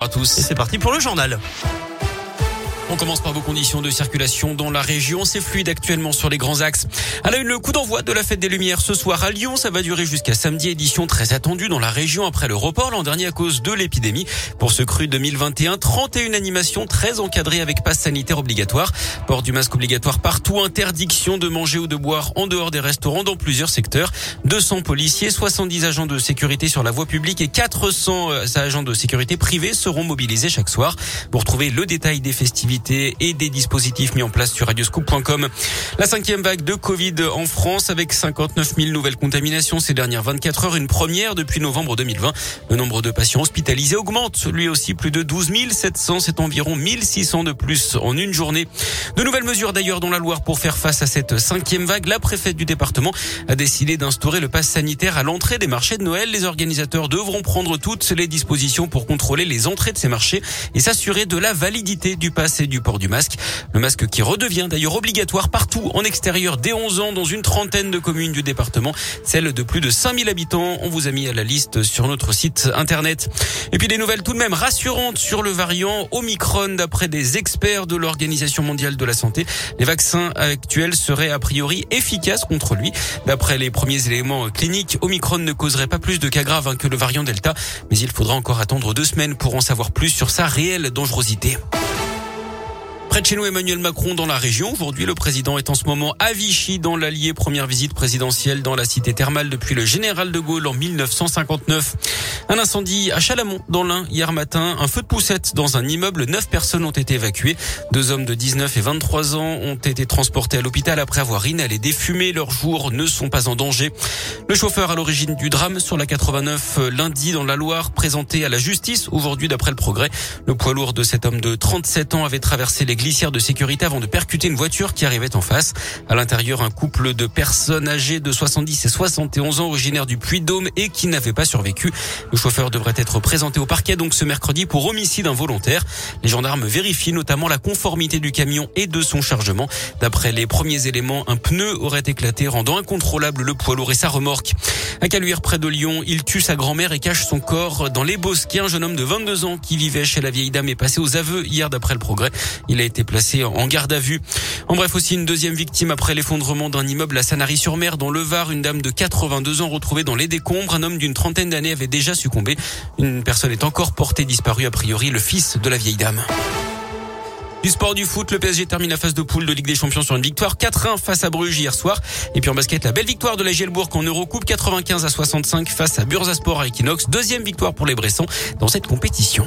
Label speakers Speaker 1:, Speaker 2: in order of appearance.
Speaker 1: à tous.
Speaker 2: C'est parti pour le journal.
Speaker 1: On commence par vos conditions de circulation dans la région. C'est fluide actuellement sur les grands axes. À le coup d'envoi de la fête des Lumières ce soir à Lyon. Ça va durer jusqu'à samedi. Édition très attendue dans la région après le report l'an dernier à cause de l'épidémie. Pour ce cru 2021, 31 animations très encadrées avec passe sanitaire obligatoire. Port du masque obligatoire partout. Interdiction de manger ou de boire en dehors des restaurants dans plusieurs secteurs. 200 policiers, 70 agents de sécurité sur la voie publique et 400 euh, agents de sécurité privés seront mobilisés chaque soir. Pour trouver le détail des festivités et des dispositifs mis en place sur radioscoop.com. La cinquième vague de Covid en France avec 59 000 nouvelles contaminations ces dernières 24 heures, une première depuis novembre 2020. Le nombre de patients hospitalisés augmente, lui aussi plus de 12 700, c'est environ 1600 de plus en une journée. De nouvelles mesures d'ailleurs dans la Loire pour faire face à cette cinquième vague. La préfète du département a décidé d'instaurer le pass sanitaire à l'entrée des marchés de Noël. Les organisateurs devront prendre toutes les dispositions pour contrôler les entrées de ces marchés et s'assurer de la validité du pass et port du masque. Le masque qui redevient d'ailleurs obligatoire partout en extérieur dès 11 ans dans une trentaine de communes du département, celle de plus de 5000 habitants. On vous a mis à la liste sur notre site internet. Et puis des nouvelles tout de même rassurantes sur le variant Omicron d'après des experts de l'Organisation mondiale de la santé. Les vaccins actuels seraient a priori efficaces contre lui. D'après les premiers éléments cliniques, Omicron ne causerait pas plus de cas graves hein, que le variant Delta, mais il faudra encore attendre deux semaines pour en savoir plus sur sa réelle dangerosité. Près de chez nous, Emmanuel Macron dans la région. Aujourd'hui, le président est en ce moment à Vichy dans l'Allier. Première visite présidentielle dans la cité thermale depuis le général de Gaulle en 1959. Un incendie à Chalamont dans l'Ain hier matin. Un feu de poussette dans un immeuble. Neuf personnes ont été évacuées. Deux hommes de 19 et 23 ans ont été transportés à l'hôpital après avoir inhalé des fumées. Leurs jours ne sont pas en danger. Le chauffeur à l'origine du drame sur la 89 euh, lundi dans la Loire présenté à la justice aujourd'hui d'après le progrès. Le poids lourd de cet homme de 37 ans avait traversé les glissière de sécurité avant de percuter une voiture qui arrivait en face. À l'intérieur, un couple de personnes âgées de 70 et 71 ans originaires du Puy-Dôme et qui n'avaient pas survécu. Le chauffeur devrait être présenté au parquet donc ce mercredi pour homicide involontaire. Les gendarmes vérifient notamment la conformité du camion et de son chargement. D'après les premiers éléments, un pneu aurait éclaté rendant incontrôlable le poids lourd et sa remorque. À Caluire, près de Lyon, il tue sa grand-mère et cache son corps dans les bosquets. Un jeune homme de 22 ans qui vivait chez la vieille dame est passé aux aveux hier d'après le progrès. Il a été placé en garde à vue. En bref, aussi une deuxième victime après l'effondrement d'un immeuble à Sanary-sur-Mer dans le Var. Une dame de 82 ans retrouvée dans les décombres. Un homme d'une trentaine d'années avait déjà succombé. Une personne est encore portée disparue, a priori le fils de la vieille dame. Du sport du foot, le PSG termine la phase de poule de Ligue des Champions sur une victoire 4-1 face à Bruges hier soir. Et puis en basket, la belle victoire de la Gielbourg en Eurocoupe 95 à 65 face à Bursaspor à Equinox. Deuxième victoire pour les Bressons dans cette compétition.